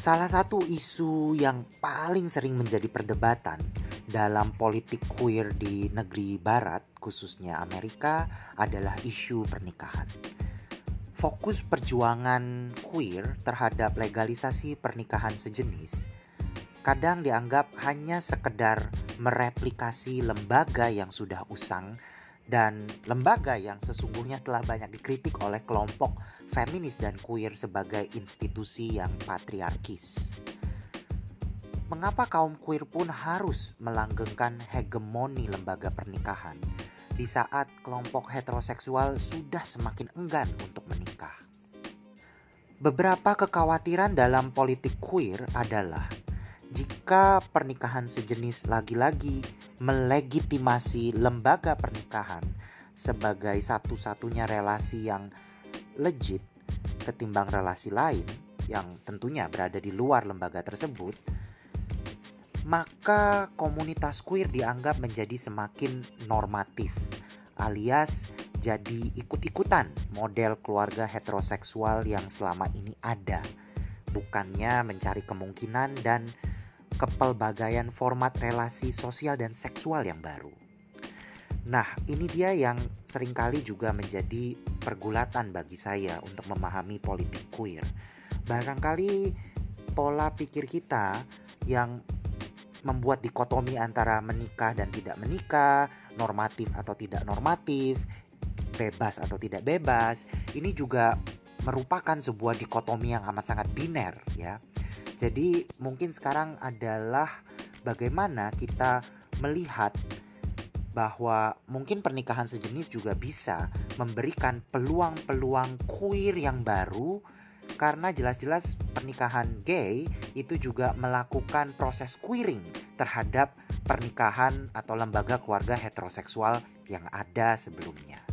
Salah satu isu yang paling sering menjadi perdebatan dalam politik queer di negeri barat, khususnya Amerika, adalah isu pernikahan. Fokus perjuangan queer terhadap legalisasi pernikahan sejenis kadang dianggap hanya sekedar mereplikasi lembaga yang sudah usang dan lembaga yang sesungguhnya telah banyak dikritik oleh kelompok feminis dan queer sebagai institusi yang patriarkis. Mengapa kaum queer pun harus melanggengkan hegemoni lembaga pernikahan di saat kelompok heteroseksual sudah semakin enggan untuk menikah? Beberapa kekhawatiran dalam politik queer adalah jika pernikahan sejenis lagi-lagi melegitimasi lembaga pernikahan sebagai satu-satunya relasi yang legit ketimbang relasi lain yang tentunya berada di luar lembaga tersebut, maka komunitas queer dianggap menjadi semakin normatif, alias jadi ikut-ikutan model keluarga heteroseksual yang selama ini ada, bukannya mencari kemungkinan dan kepelbagaian format relasi sosial dan seksual yang baru. Nah, ini dia yang sering kali juga menjadi pergulatan bagi saya untuk memahami politik queer. Barangkali pola pikir kita yang membuat dikotomi antara menikah dan tidak menikah, normatif atau tidak normatif, bebas atau tidak bebas, ini juga merupakan sebuah dikotomi yang amat sangat biner ya. Jadi mungkin sekarang adalah bagaimana kita melihat bahwa mungkin pernikahan sejenis juga bisa memberikan peluang-peluang queer yang baru karena jelas-jelas pernikahan gay itu juga melakukan proses queering terhadap pernikahan atau lembaga keluarga heteroseksual yang ada sebelumnya.